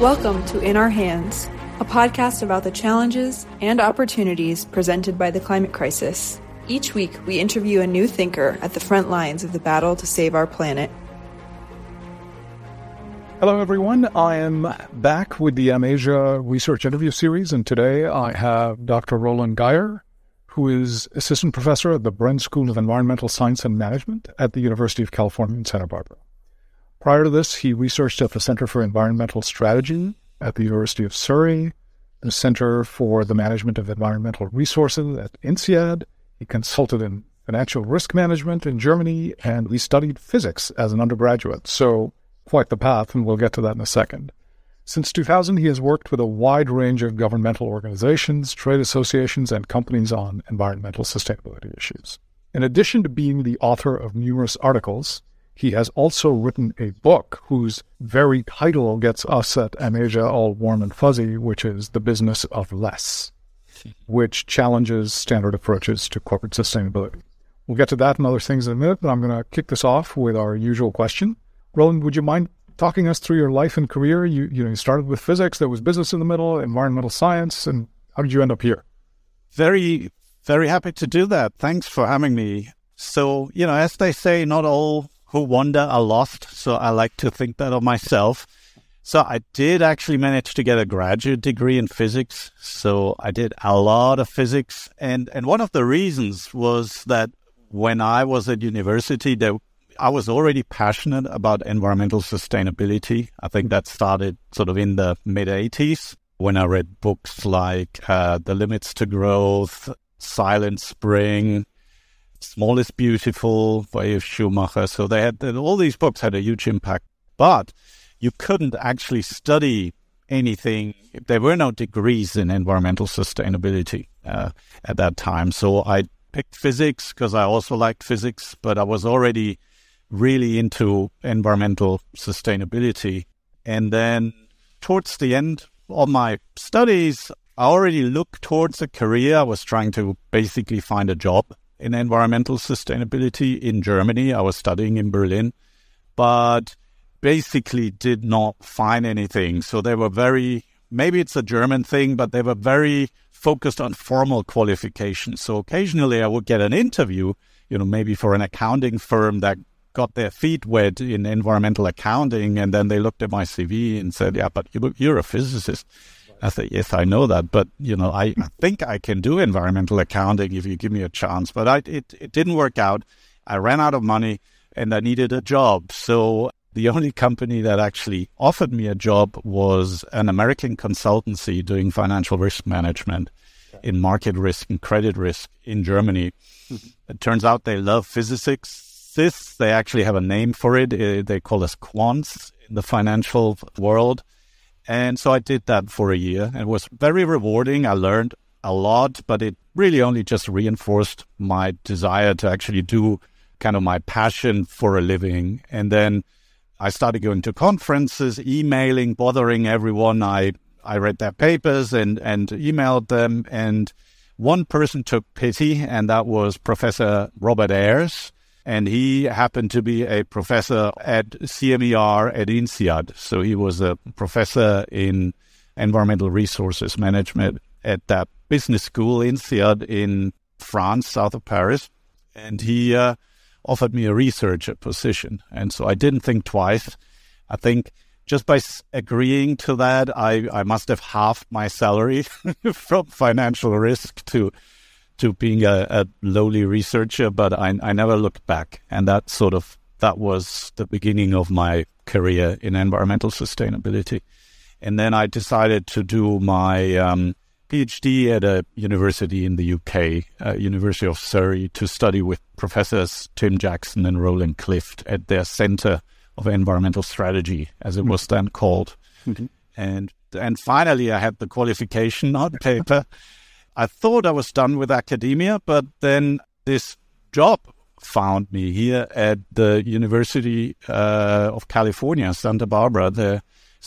Welcome to In Our Hands, a podcast about the challenges and opportunities presented by the climate crisis. Each week, we interview a new thinker at the front lines of the battle to save our planet. Hello, everyone. I am back with the Amasia Research Interview Series, and today I have Dr. Roland Geyer, who is assistant professor at the Bren School of Environmental Science and Management at the University of California in Santa Barbara. Prior to this, he researched at the Center for Environmental Strategy at the University of Surrey, the Center for the Management of Environmental Resources at INSEAD. He consulted in financial risk management in Germany, and he studied physics as an undergraduate. So, quite the path, and we'll get to that in a second. Since 2000, he has worked with a wide range of governmental organizations, trade associations, and companies on environmental sustainability issues. In addition to being the author of numerous articles, he has also written a book whose very title gets us at Amasia all warm and fuzzy, which is The Business of Less, which challenges standard approaches to corporate sustainability. We'll get to that and other things in a minute, but I'm going to kick this off with our usual question. Roland, would you mind talking us through your life and career? You, you know, you started with physics, there was business in the middle, environmental science, and how did you end up here? Very, very happy to do that. Thanks for having me. So, you know, as they say, not all who wander are lost. So I like to think that of myself. So I did actually manage to get a graduate degree in physics. So I did a lot of physics. And, and one of the reasons was that when I was at university, there, I was already passionate about environmental sustainability. I think that started sort of in the mid 80s when I read books like uh, The Limits to Growth, Silent Spring, Small is Beautiful by. Schumacher. So they had all these books had a huge impact, but you couldn't actually study anything. There were no degrees in environmental sustainability uh, at that time. So I picked physics because I also liked physics, but I was already really into environmental sustainability. And then towards the end of my studies, I already looked towards a career. I was trying to basically find a job in environmental sustainability in Germany. I was studying in Berlin, but basically did not find anything. So they were very, maybe it's a German thing, but they were very focused on formal qualifications. So occasionally I would get an interview, you know, maybe for an accounting firm that got their feet wet in environmental accounting. And then they looked at my CV and said, yeah, but you're a physicist. I said, yes, I know that, but you know, I, I think I can do environmental accounting if you give me a chance. But I, it, it didn't work out. I ran out of money and I needed a job. So the only company that actually offered me a job was an American consultancy doing financial risk management in market risk and credit risk in Germany. Mm-hmm. It turns out they love physicists. They actually have a name for it. They call us quants in the financial world. And so I did that for a year and it was very rewarding. I learned a lot, but it really only just reinforced my desire to actually do kind of my passion for a living. And then I started going to conferences, emailing, bothering everyone. I, I read their papers and, and emailed them. And one person took pity, and that was Professor Robert Ayres and he happened to be a professor at CMER at INSEAD. So he was a professor in environmental resources management at that business school, INSEAD, in France, south of Paris. And he uh, offered me a researcher position. And so I didn't think twice. I think just by agreeing to that, I, I must have halved my salary from financial risk to to being a, a lowly researcher, but I, I never looked back. And that sort of, that was the beginning of my career in environmental sustainability. And then I decided to do my um, PhD at a university in the UK, uh, University of Surrey, to study with professors Tim Jackson and Roland Clift at their Center of Environmental Strategy, as it was then called. Mm-hmm. And and finally, I had the qualification on paper. I thought I was done with academia, but then this job found me here at the University uh, of California, Santa Barbara. There's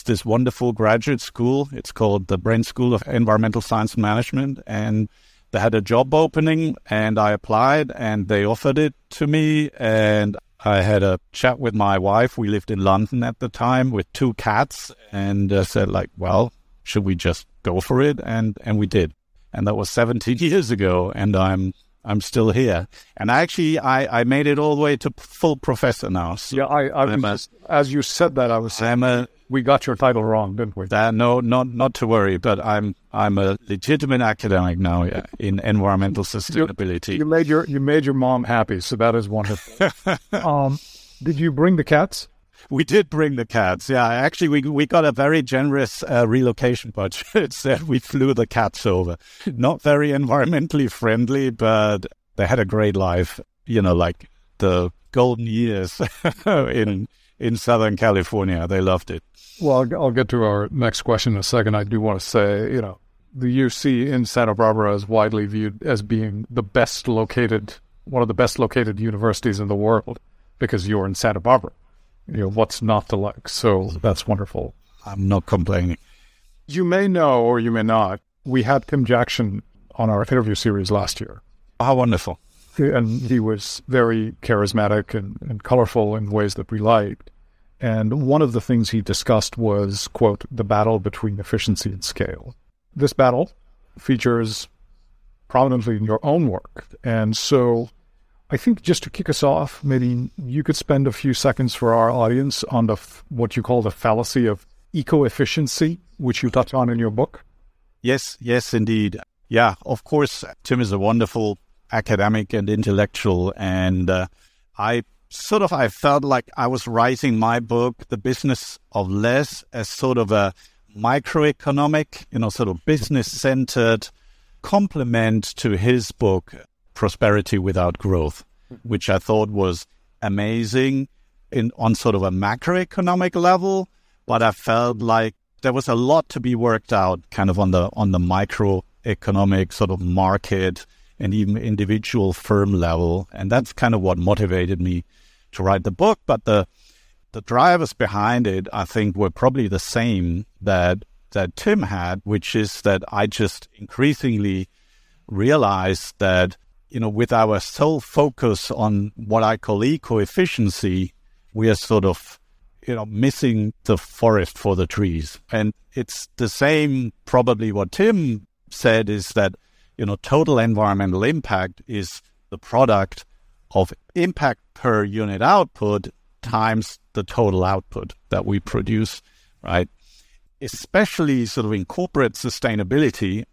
this wonderful graduate school. It's called the Bren School of Environmental Science Management. And they had a job opening, and I applied, and they offered it to me. And I had a chat with my wife. We lived in London at the time with two cats and uh, said like, well, should we just go for it? And, and we did. And that was 17 years ago. And I'm, I'm still here. And actually, I, I made it all the way to full professor now. So yeah, I, I was, as you said that, I was I'm a, we got your title wrong, didn't we? Uh, no, not not to worry. But I'm I'm a legitimate academic now yeah, in environmental sustainability. You, you, made your you made your mom happy, so that is wonderful. um, did you bring the cats? We did bring the cats. Yeah, actually, we we got a very generous uh, relocation budget. so we flew the cats over. Not very environmentally friendly, but they had a great life. You know, like the golden years in in Southern California. They loved it. Well, I'll, I'll get to our next question in a second. I do want to say, you know, the UC in Santa Barbara is widely viewed as being the best located, one of the best located universities in the world because you're in Santa Barbara. You know, what's not to like? So that's wonderful. I'm not complaining. You may know, or you may not, we had Tim Jackson on our interview series last year. How wonderful. And he was very charismatic and, and colorful in ways that we liked. And one of the things he discussed was, quote, the battle between efficiency and scale. This battle features prominently in your own work. And so I think just to kick us off, maybe you could spend a few seconds for our audience on the what you call the fallacy of eco-efficiency, which you touch on in your book. Yes, yes, indeed. Yeah, of course, Tim is a wonderful academic and intellectual, and uh, I sort of I felt like I was writing my book, The Business of Less, as sort of a microeconomic, you know, sort of business centered complement to his book, Prosperity Without Growth, which I thought was amazing in on sort of a macroeconomic level, but I felt like there was a lot to be worked out kind of on the on the microeconomic sort of market and even individual firm level. And that's kind of what motivated me to write the book, but the the drivers behind it, I think, were probably the same that that Tim had, which is that I just increasingly realized that you know with our sole focus on what I call eco efficiency, we are sort of you know missing the forest for the trees, and it's the same. Probably what Tim said is that you know total environmental impact is the product of impact per unit output times the total output that we produce, right? Especially sort of in corporate sustainability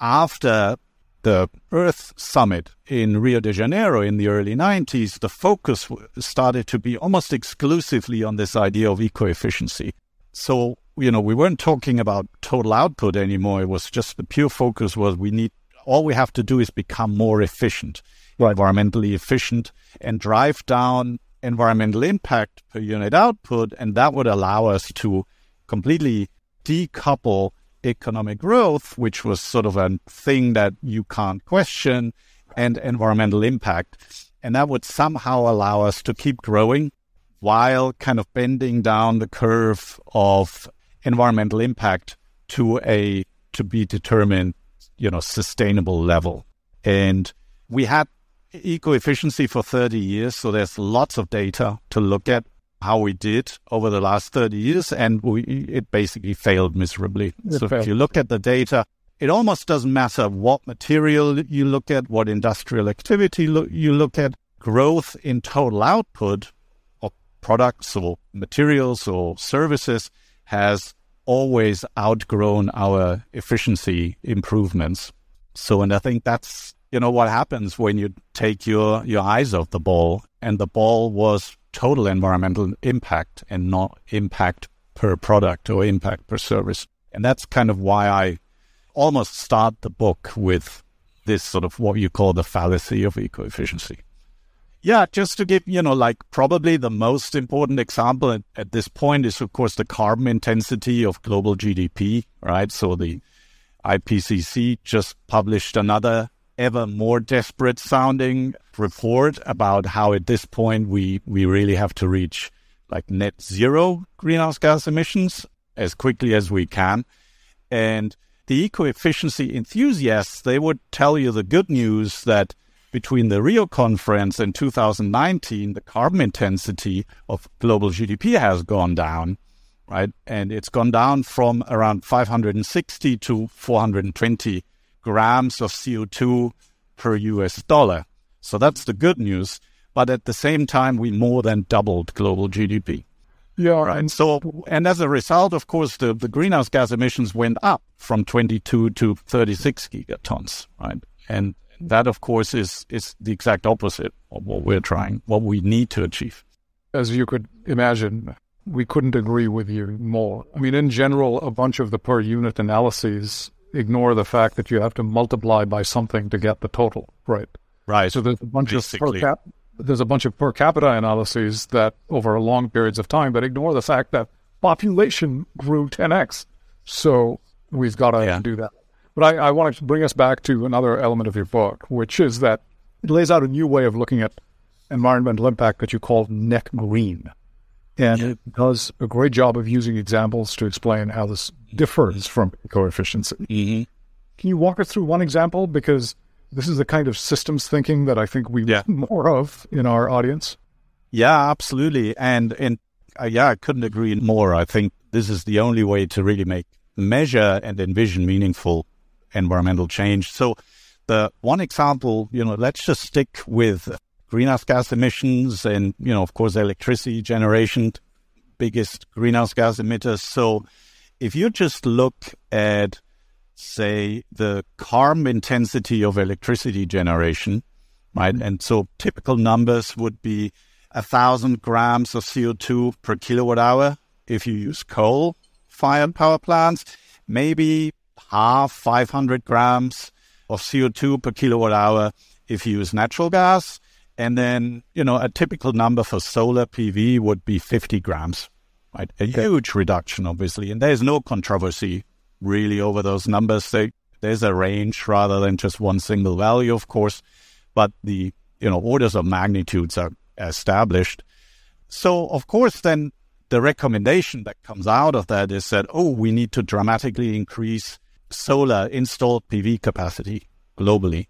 after the Earth Summit in Rio de Janeiro in the early 90s, the focus started to be almost exclusively on this idea of eco efficiency. So, you know, we weren't talking about total output anymore. It was just the pure focus was we need, all we have to do is become more efficient right. environmentally efficient, and drive down environmental impact per unit output. And that would allow us to completely decouple economic growth, which was sort of a thing that you can't question, and environmental impact. And that would somehow allow us to keep growing while kind of bending down the curve of environmental impact to a to be determined, you know, sustainable level. And we had eco efficiency for 30 years. So there's lots of data to look at how we did over the last 30 years. And we, it basically failed miserably. It so failed. if you look at the data, it almost doesn't matter what material you look at, what industrial activity lo- you look at, growth in total output of products or materials or services has always outgrown our efficiency improvements. So, and I think that's you know what happens when you take your your eyes off the ball and the ball was total environmental impact and not impact per product or impact per service. And that's kind of why i almost start the book with this sort of what you call the fallacy of eco efficiency yeah just to give you know like probably the most important example at, at this point is of course the carbon intensity of global gdp right? So the ipcc just published another ever more desperate sounding report about how at this point we, we really have to reach like net zero greenhouse gas emissions as quickly as we can. And the eco efficiency enthusiasts, they would tell you the good news that between the Rio conference and 2019, the carbon intensity of global GDP has gone down, right? And it's gone down from around 560 to 420 grams of CO2 per US dollar. So that's the good news. But at the same time, we more than doubled global GDP. Yeah. Right. So, and as a result, of course, the, the greenhouse gas emissions went up from 22 to 36 gigatons, right? And that, of course, is, is the exact opposite of what we're trying, what we need to achieve. As you could imagine, we couldn't agree with you more. I mean, in general, a bunch of the per unit analyses ignore the fact that you have to multiply by something to get the total, right? Right. So there's a bunch Basically. of per cap- there's a bunch of per capita analyses that over long periods of time, but ignore the fact that population grew 10x. So we've got to yeah. do that. But I, I want to bring us back to another element of your book, which is that it lays out a new way of looking at environmental impact that you call net green. And it does a great job of using examples to explain how this differs from eco-efficiency. Mm-hmm. Can you walk us through one example? Because this is the kind of systems thinking that I think we yeah. more of in our audience. Yeah, absolutely. And and uh, yeah, I couldn't agree more. I think this is the only way to really make measure and envision meaningful environmental change. So the one example, you know, let's just stick with greenhouse gas emissions and, you know, of course, electricity generation, biggest greenhouse gas emitters. So if you just look at say, the carbon intensity of electricity generation, right? And so typical numbers would be a thousand grams of CO2 per kilowatt hour if you use coal fired power plants, maybe half 500 grams of CO2 per kilowatt hour if you use natural gas. And then, you know, a typical number for solar PV would be 50 grams, right? A okay. huge reduction, obviously. And there's no controversy really over those numbers. They, there's a range rather than just one single value, of course, but the you know orders of magnitudes are established. So of course, then the recommendation that comes out of that is that oh, we need to dramatically increase solar installed PV capacity globally,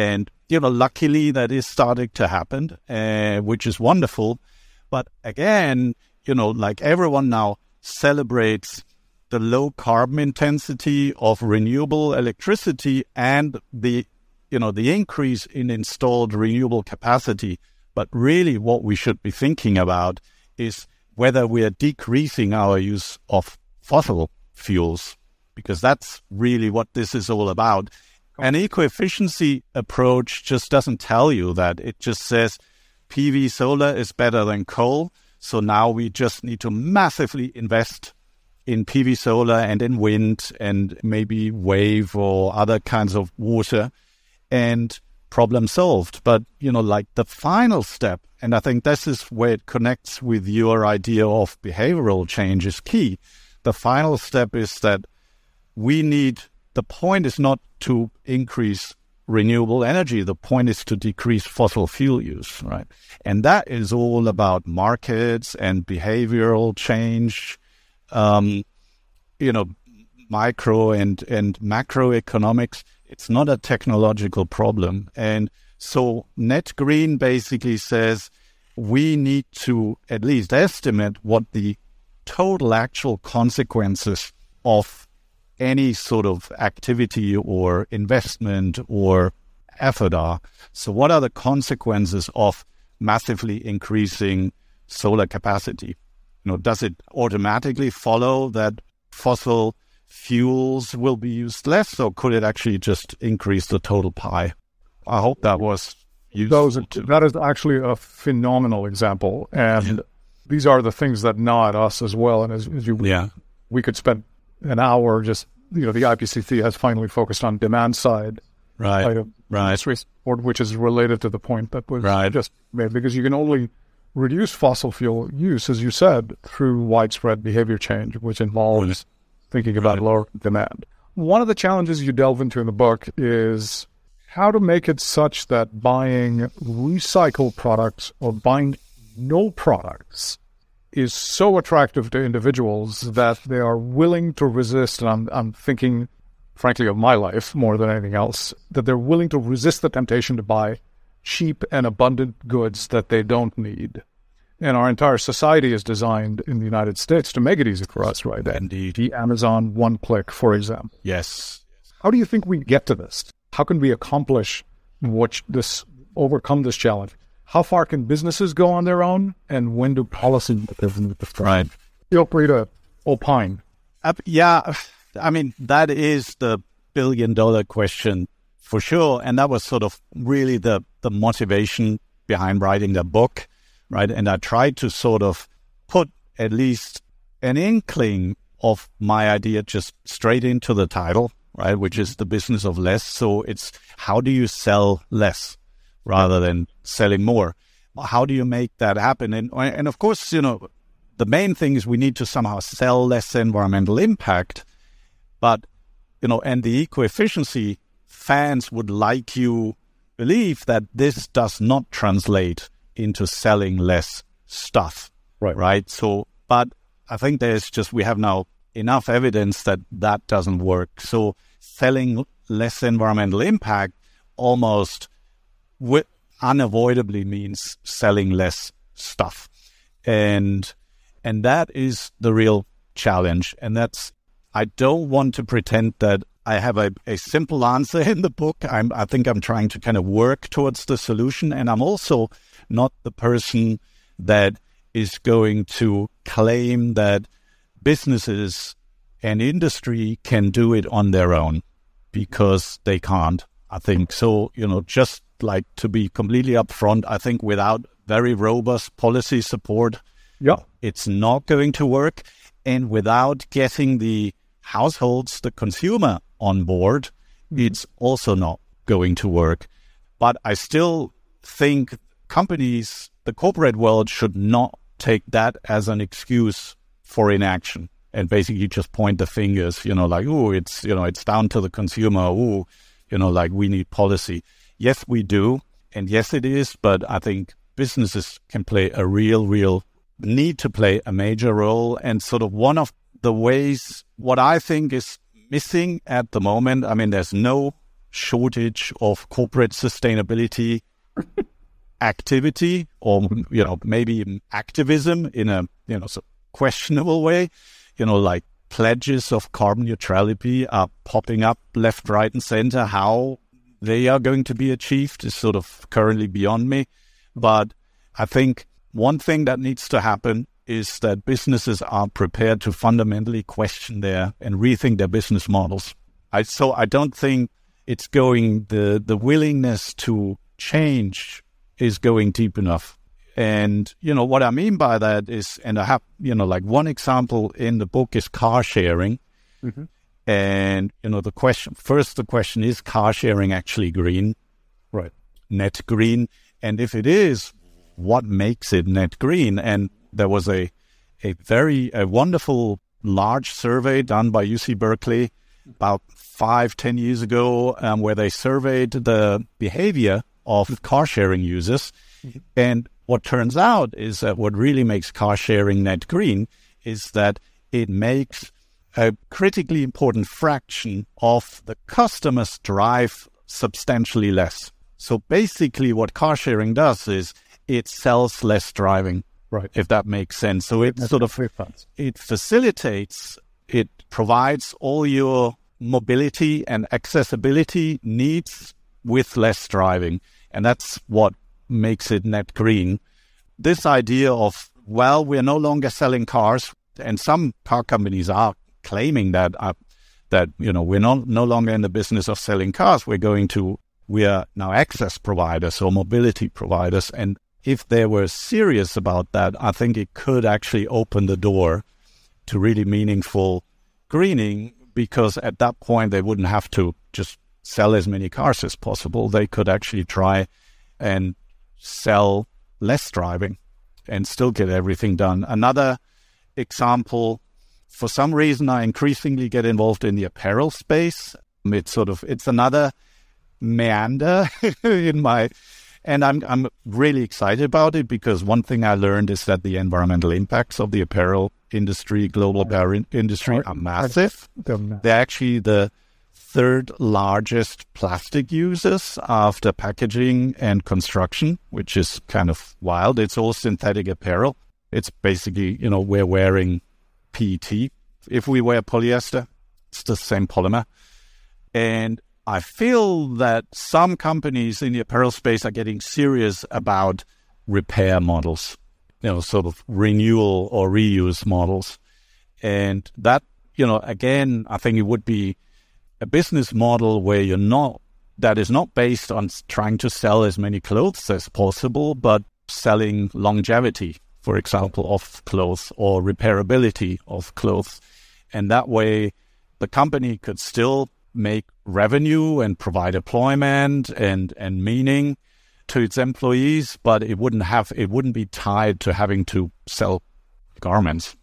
and you know luckily that is starting to happen, uh, which is wonderful. But again, you know, like everyone now celebrates the low carbon intensity of renewable electricity and the you know the increase in installed renewable capacity but really what we should be thinking about is whether we are decreasing our use of fossil fuels because that's really what this is all about an eco-efficiency approach just doesn't tell you that it just says pv solar is better than coal so now we just need to massively invest in PV solar and in wind and maybe wave or other kinds of water and problem solved. But, you know, like the final step, and I think this is where it connects with your idea of behavioral change is key. The final step is that we need, the point is not to increase renewable energy. The point is to decrease fossil fuel use, right? And that is all about markets and behavioral change um, you know, micro and, and macroeconomics. It's not a technological problem. And so net green basically says we need to at least estimate what the total actual consequences of any sort of activity or investment or effort are. So, what are the consequences of massively increasing solar capacity? You know, does it automatically follow that fossil fuels will be used less, or could it actually just increase the total pie? I hope that was useful. Those, that is actually a phenomenal example, and these are the things that gnaw at us as well. And as, as you, yeah, we could spend an hour just you know the IPCC has finally focused on demand side right right which is related to the point that was right. just made because you can only reduce fossil fuel use, as you said, through widespread behavior change, which involves thinking about right. lower demand. One of the challenges you delve into in the book is how to make it such that buying recycled products or buying no products is so attractive to individuals that they are willing to resist. And I'm, I'm thinking, frankly, of my life more than anything else, that they're willing to resist the temptation to buy cheap and abundant goods that they don't need. And our entire society is designed in the United States to make it easy for us, right? Indeed. The Amazon one click, for example. Yes. How do you think we get to this? How can we accomplish what this, overcome this challenge? How far can businesses go on their own? And when do policy Right. Feel free to opine. Uh, yeah. I mean, that is the billion dollar question for sure. And that was sort of really the, the motivation behind writing the book right? And I tried to sort of put at least an inkling of my idea just straight into the title, right? Which is the business of less. So it's how do you sell less rather than selling more? How do you make that happen? And, and of course, you know, the main thing is we need to somehow sell less environmental impact. But, you know, and the eco efficiency fans would like you believe that this does not translate into selling less stuff. Right. Right. So, but I think there's just, we have now enough evidence that that doesn't work. So selling less environmental impact almost w- unavoidably means selling less stuff. And, and that is the real challenge. And that's, I don't want to pretend that I have a, a simple answer in the book. I'm, I think I'm trying to kind of work towards the solution. And I'm also not the person that is going to claim that businesses and industry can do it on their own because they can't. I think so. You know, just like to be completely upfront, I think without very robust policy support, yeah, it's not going to work. And without getting the households, the consumer on board, mm-hmm. it's also not going to work. But I still think companies, the corporate world should not take that as an excuse for inaction and basically just point the fingers, you know, like, oh, it's, you know, it's down to the consumer. Oh, you know, like we need policy. Yes, we do. And yes, it is. But I think businesses can play a real, real need to play a major role. And sort of one of the ways, what I think is missing at the moment, I mean, there's no shortage of corporate sustainability activity or you know maybe activism in a you know so questionable way you know like pledges of carbon neutrality are popping up left right and center how they are going to be achieved is sort of currently beyond me but i think one thing that needs to happen is that businesses are prepared to fundamentally question their and rethink their business models I, so i don't think it's going the the willingness to change is going deep enough. And, you know, what I mean by that is, and I have, you know, like one example in the book is car sharing. Mm-hmm. And, you know, the question first, the question is car sharing actually green? Right. Net green. And if it is, what makes it net green? And there was a, a very, a wonderful large survey done by UC Berkeley about five, ten years ago, um, where they surveyed the behavior of car sharing users. Mm-hmm. And what turns out is that what really makes car sharing net green is that it makes a critically important fraction of the customers drive substantially less. So basically, what car sharing does is it sells less driving. Right. If that makes sense. So it That's sort of it facilitates, it provides all your mobility and accessibility needs with less driving. And that's what makes it net green. This idea of, well, we're no longer selling cars, and some car companies are claiming that, uh, that, you know, we're not, no longer in the business of selling cars. We're going to, we are now access providers or mobility providers. And if they were serious about that, I think it could actually open the door to really meaningful greening because at that point they wouldn't have to just sell as many cars as possible, they could actually try and sell less driving and still get everything done. Another example, for some reason, I increasingly get involved in the apparel space. It's sort of it's another meander in my, and I'm I'm really excited about it because one thing I learned is that the environmental impacts of the apparel industry, global apparel industry, are massive. They're actually the third largest plastic users after packaging and construction, which is kind of wild. It's all synthetic apparel. It's basically, you know, we're wearing PET. If we wear polyester, it's the same polymer. And I feel that some companies in the apparel space are getting serious about repair models, you know, sort of renewal or reuse models. And that, you know, again, I think it would be a business model where you're not, that is not based on trying to sell as many clothes as possible, but selling longevity, for example, of clothes or repairability of clothes. And that way the company could still make revenue and provide employment and, and meaning to its employees, but it wouldn't have, it wouldn't be tied to having to sell garments.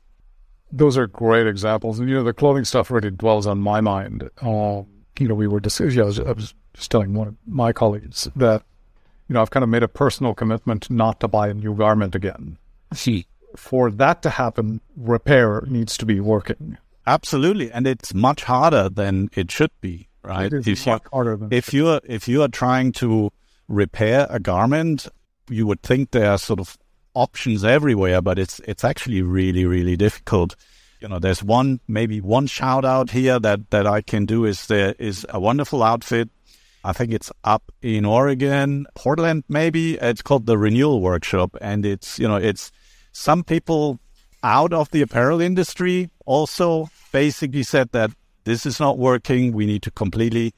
Those are great examples. And, you know, the clothing stuff really dwells on my mind. Um, you know, we were discussing, I, was, I was just telling one of my colleagues that, you know, I've kind of made a personal commitment not to buy a new garment again. See. For that to happen, repair needs to be working. Absolutely. And it's much harder than it should be, right? It is if much you, harder than if you are if you are trying to repair a garment, you would think there are sort of options everywhere, but it's it's actually really really difficult. You know, there's one maybe one shout out here that that I can do is there is a wonderful outfit. I think it's up in Oregon, Portland maybe. It's called the Renewal Workshop, and it's you know it's some people out of the apparel industry also basically said that this is not working. We need to completely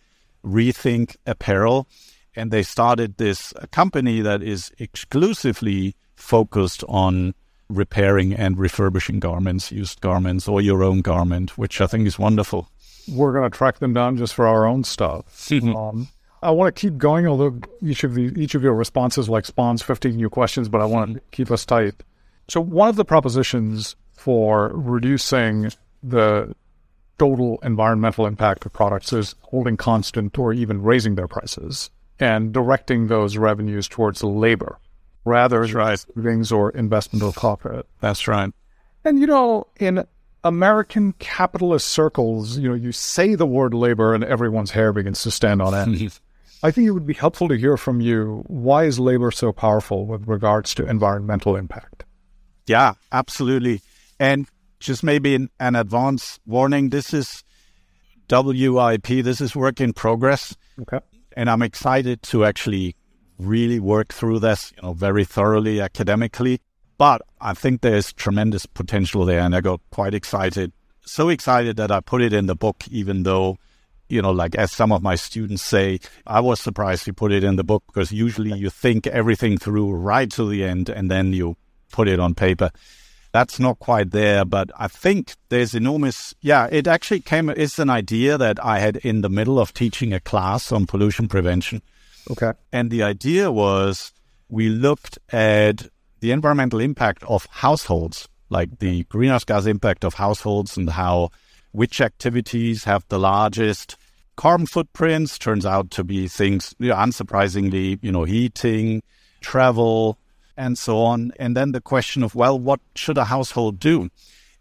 rethink apparel. And they started this company that is exclusively focused on repairing and refurbishing garments, used garments, or your own garment, which I think is wonderful. We're going to track them down just for our own stuff. um, I want to keep going, although each of the each of your responses like spawns 15 new questions, but I want to keep us tight. So one of the propositions for reducing the total environmental impact of products is holding constant or even raising their prices and directing those revenues towards labor rather That's than right. savings or investment or profit. That's right. And you know, in American capitalist circles, you know, you say the word labor and everyone's hair begins to stand on end. I think it would be helpful to hear from you why is labor so powerful with regards to environmental impact? Yeah, absolutely. And just maybe an, an advance warning this is WIP, this is work in progress. Okay. And I'm excited to actually really work through this, you know, very thoroughly academically. But I think there's tremendous potential there, and I got quite excited. So excited that I put it in the book, even though, you know, like as some of my students say, I was surprised you put it in the book because usually you think everything through right to the end and then you put it on paper. That's not quite there, but I think there's enormous. Yeah, it actually came. It's an idea that I had in the middle of teaching a class on pollution prevention. Okay. And the idea was we looked at the environmental impact of households, like the greenhouse gas impact of households and how which activities have the largest carbon footprints turns out to be things, you know, unsurprisingly, you know, heating, travel, and so on. And then the question of, well, what should a household do?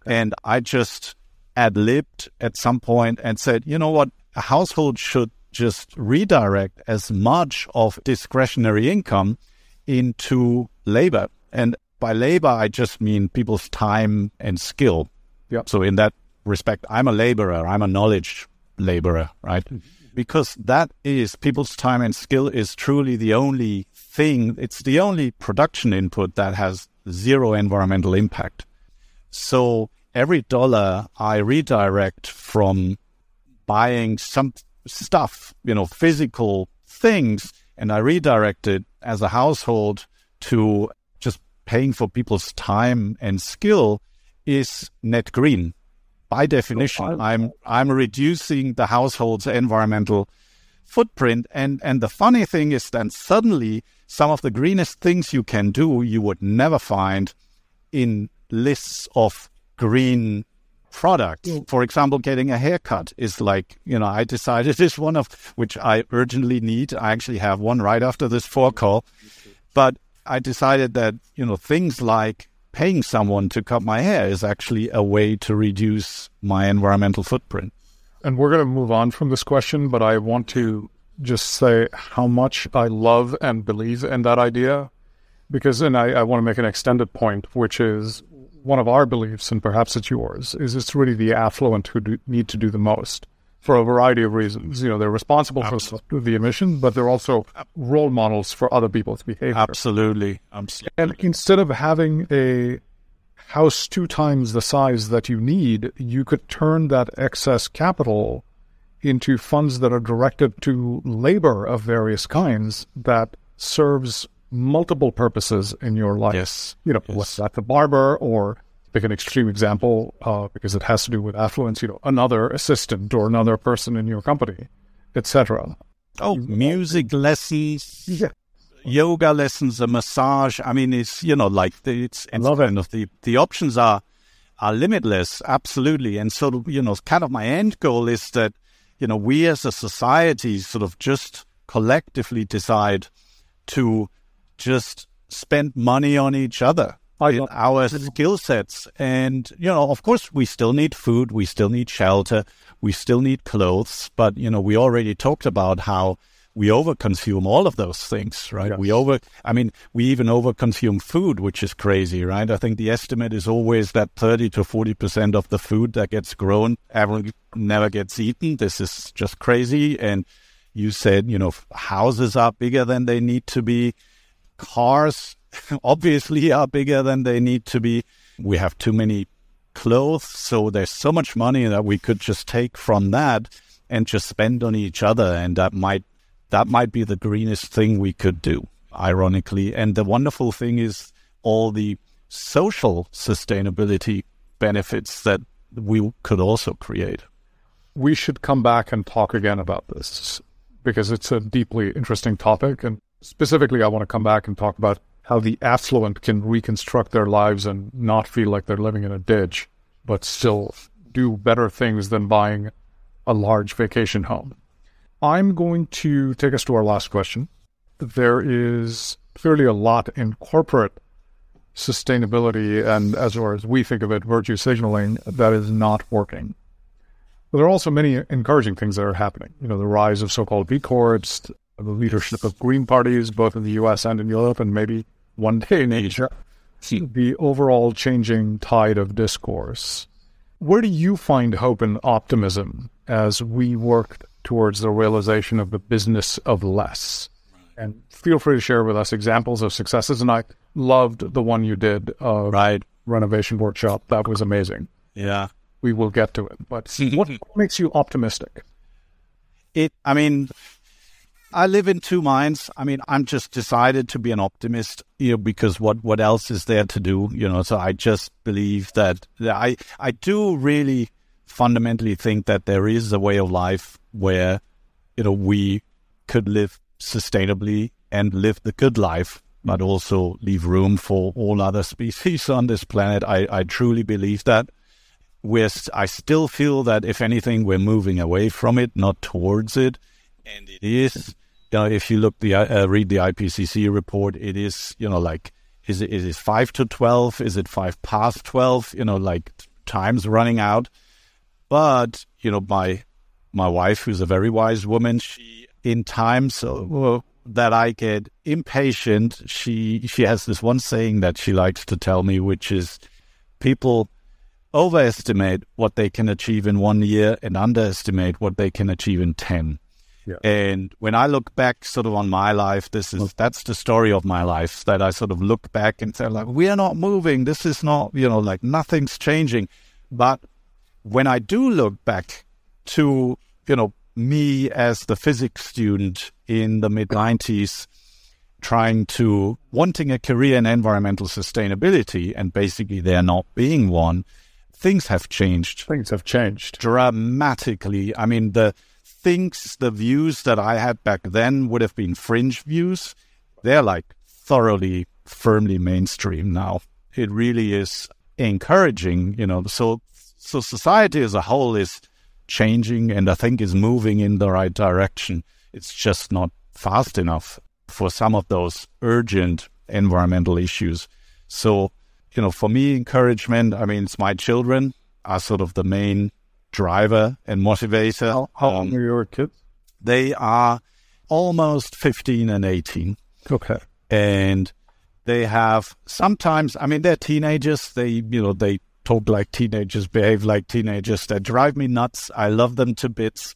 And I just ad libbed at some point and said, you know what, a household should just redirect as much of discretionary income into labor. And by labor, I just mean people's time and skill. Yeah. So in that respect, I'm a laborer. I'm a knowledge laborer, right? Mm-hmm. Because that is people's time and skill is truly the only thing. It's the only production input that has zero environmental impact. So every dollar I redirect from buying some stuff, you know, physical things, and I redirect it as a household to just paying for people's time and skill is net green. By definition, I'm I'm reducing the household's environmental footprint. And and the funny thing is then suddenly some of the greenest things you can do you would never find in lists of green products. Mm. For example, getting a haircut is like, you know, I decided is one of which I urgently need. I actually have one right after this phone call. But I decided that, you know, things like paying someone to cut my hair is actually a way to reduce my environmental footprint. And we're going to move on from this question, but I want to just say how much I love and believe in that idea. Because, and I, I want to make an extended point, which is one of our beliefs, and perhaps it's yours, is it's really the affluent who do, need to do the most for a variety of reasons. You know, they're responsible Absolutely. for the emission, but they're also role models for other people's behavior. Absolutely. Absolutely. And instead of having a house two times the size that you need, you could turn that excess capital into funds that are directed to labor of various kinds that serves multiple purposes in your life. Yes. You know, yes. whether that's a barber or pick an extreme example, uh, because it has to do with affluence, you know, another assistant or another person in your company, etc. Oh, music lessons. Yeah yoga lessons, a massage. I mean, it's you know like the, it's, it's Love kind it. of the the options are are limitless, absolutely. And so you know, kind of my end goal is that you know we as a society sort of just collectively decide to just spend money on each other. Our skill sets. And, you know, of course, we still need food, we still need shelter, we still need clothes. But, you know, we already talked about how we overconsume all of those things, right? Yes. We over, I mean, we even overconsume food, which is crazy, right? I think the estimate is always that 30 to 40% of the food that gets grown ever, never gets eaten. This is just crazy. And you said, you know, houses are bigger than they need to be. Cars obviously are bigger than they need to be. We have too many clothes. So there's so much money that we could just take from that and just spend on each other. And that might that might be the greenest thing we could do, ironically. And the wonderful thing is all the social sustainability benefits that we could also create. We should come back and talk again about this because it's a deeply interesting topic. And specifically, I want to come back and talk about how the affluent can reconstruct their lives and not feel like they're living in a ditch, but still do better things than buying a large vacation home. I'm going to take us to our last question. There is clearly a lot in corporate sustainability and, as far as we think of it, virtue signaling that is not working. But there are also many encouraging things that are happening. You know, the rise of so-called B Corps, the leadership of green parties, both in the U.S. and in Europe, and maybe one day in Asia. The overall changing tide of discourse. Where do you find hope and optimism as we work towards the realization of the business of less. And feel free to share with us examples of successes. And I loved the one you did, uh, right? Renovation workshop. That was amazing. Yeah, we will get to it. But what makes you optimistic? It. I mean, I live in two minds. I mean, I'm just decided to be an optimist, you know, because what what else is there to do, you know? So I just believe that, that I I do really fundamentally think that there is a way of life where you know we could live sustainably and live the good life but also leave room for all other species on this planet i, I truly believe that we're i still feel that if anything we're moving away from it not towards it and it is. You know if you look the uh, read the ipcc report it is you know like is it is it 5 to 12 is it 5 past 12 you know like time's running out. But you know, my my wife, who's a very wise woman, she in times that I get impatient, she she has this one saying that she likes to tell me, which is people overestimate what they can achieve in one year and underestimate what they can achieve in ten. Yeah. And when I look back sort of on my life, this is that's the story of my life that I sort of look back and say like we are not moving. This is not, you know, like nothing's changing. But when I do look back to, you know, me as the physics student in the mid 90s, trying to wanting a career in environmental sustainability, and basically there not being one, things have changed. Things have changed dramatically. I mean, the things, the views that I had back then would have been fringe views. They're like thoroughly, firmly mainstream now. It really is encouraging, you know. So so society as a whole is changing and I think is moving in the right direction. It's just not fast enough for some of those urgent environmental issues. So, you know, for me, encouragement, I mean, it's my children are sort of the main driver and motivator. How, how um, are your kids? They are almost 15 and 18. Okay. And they have sometimes, I mean, they're teenagers. They, you know, they talk like teenagers, behave like teenagers. They drive me nuts. I love them to bits.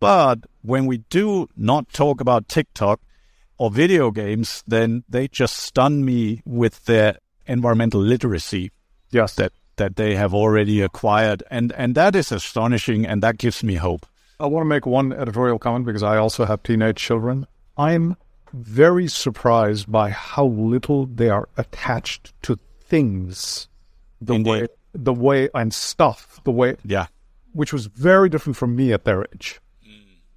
But when we do not talk about TikTok or video games, then they just stun me with their environmental literacy. Yes. That that they have already acquired. And and that is astonishing and that gives me hope. I want to make one editorial comment because I also have teenage children. I'm very surprised by how little they are attached to things. The Indeed. way the way and stuff, the way Yeah. which was very different from me at their age. Mm.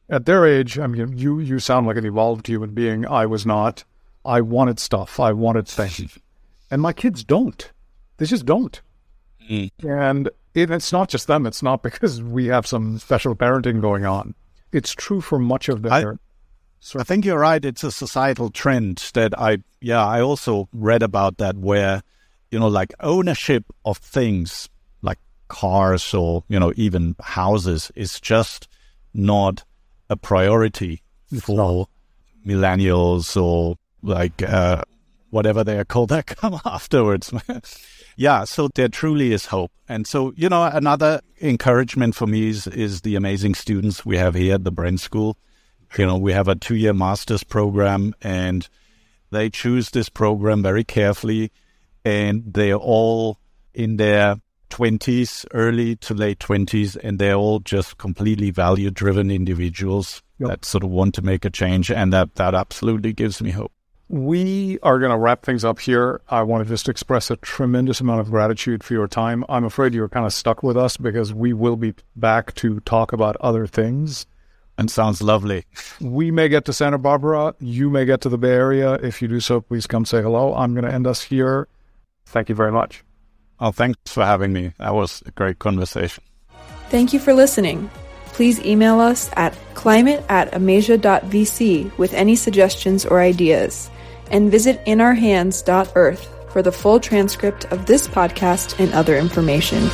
At their age, I mean, you you sound like an evolved human being. I was not. I wanted stuff. I wanted things, and my kids don't. They just don't. Mm. And it, it's not just them. It's not because we have some special parenting going on. It's true for much of I- So I think you're right. It's a societal trend that I, yeah, I also read about that where, you know, like ownership of things like cars or, you know, even houses is just not a priority for millennials or like, uh, whatever they are called that come afterwards. Yeah. So there truly is hope. And so, you know, another encouragement for me is, is the amazing students we have here at the Bren School you know, we have a two year master's program and they choose this program very carefully and they're all in their 20s, early to late 20s, and they're all just completely value driven individuals Yep. that sort of want to make a change. And that, that absolutely gives me hope. We are going to wrap things up here. I want to just express a tremendous amount of gratitude for your time. I'm afraid you're kind of stuck with us because we will be back to talk about other things. And sounds lovely. We may get to Santa Barbara. You may get to the Bay Area. If you do so, please come say hello. I'm going to end us here. Thank you very much. Oh, thanks for having me. That was a great conversation. Thank you for listening. Please email us at climate at amasia.vc with any suggestions or ideas, and visit inourhands.earth for the full transcript of this podcast and other information.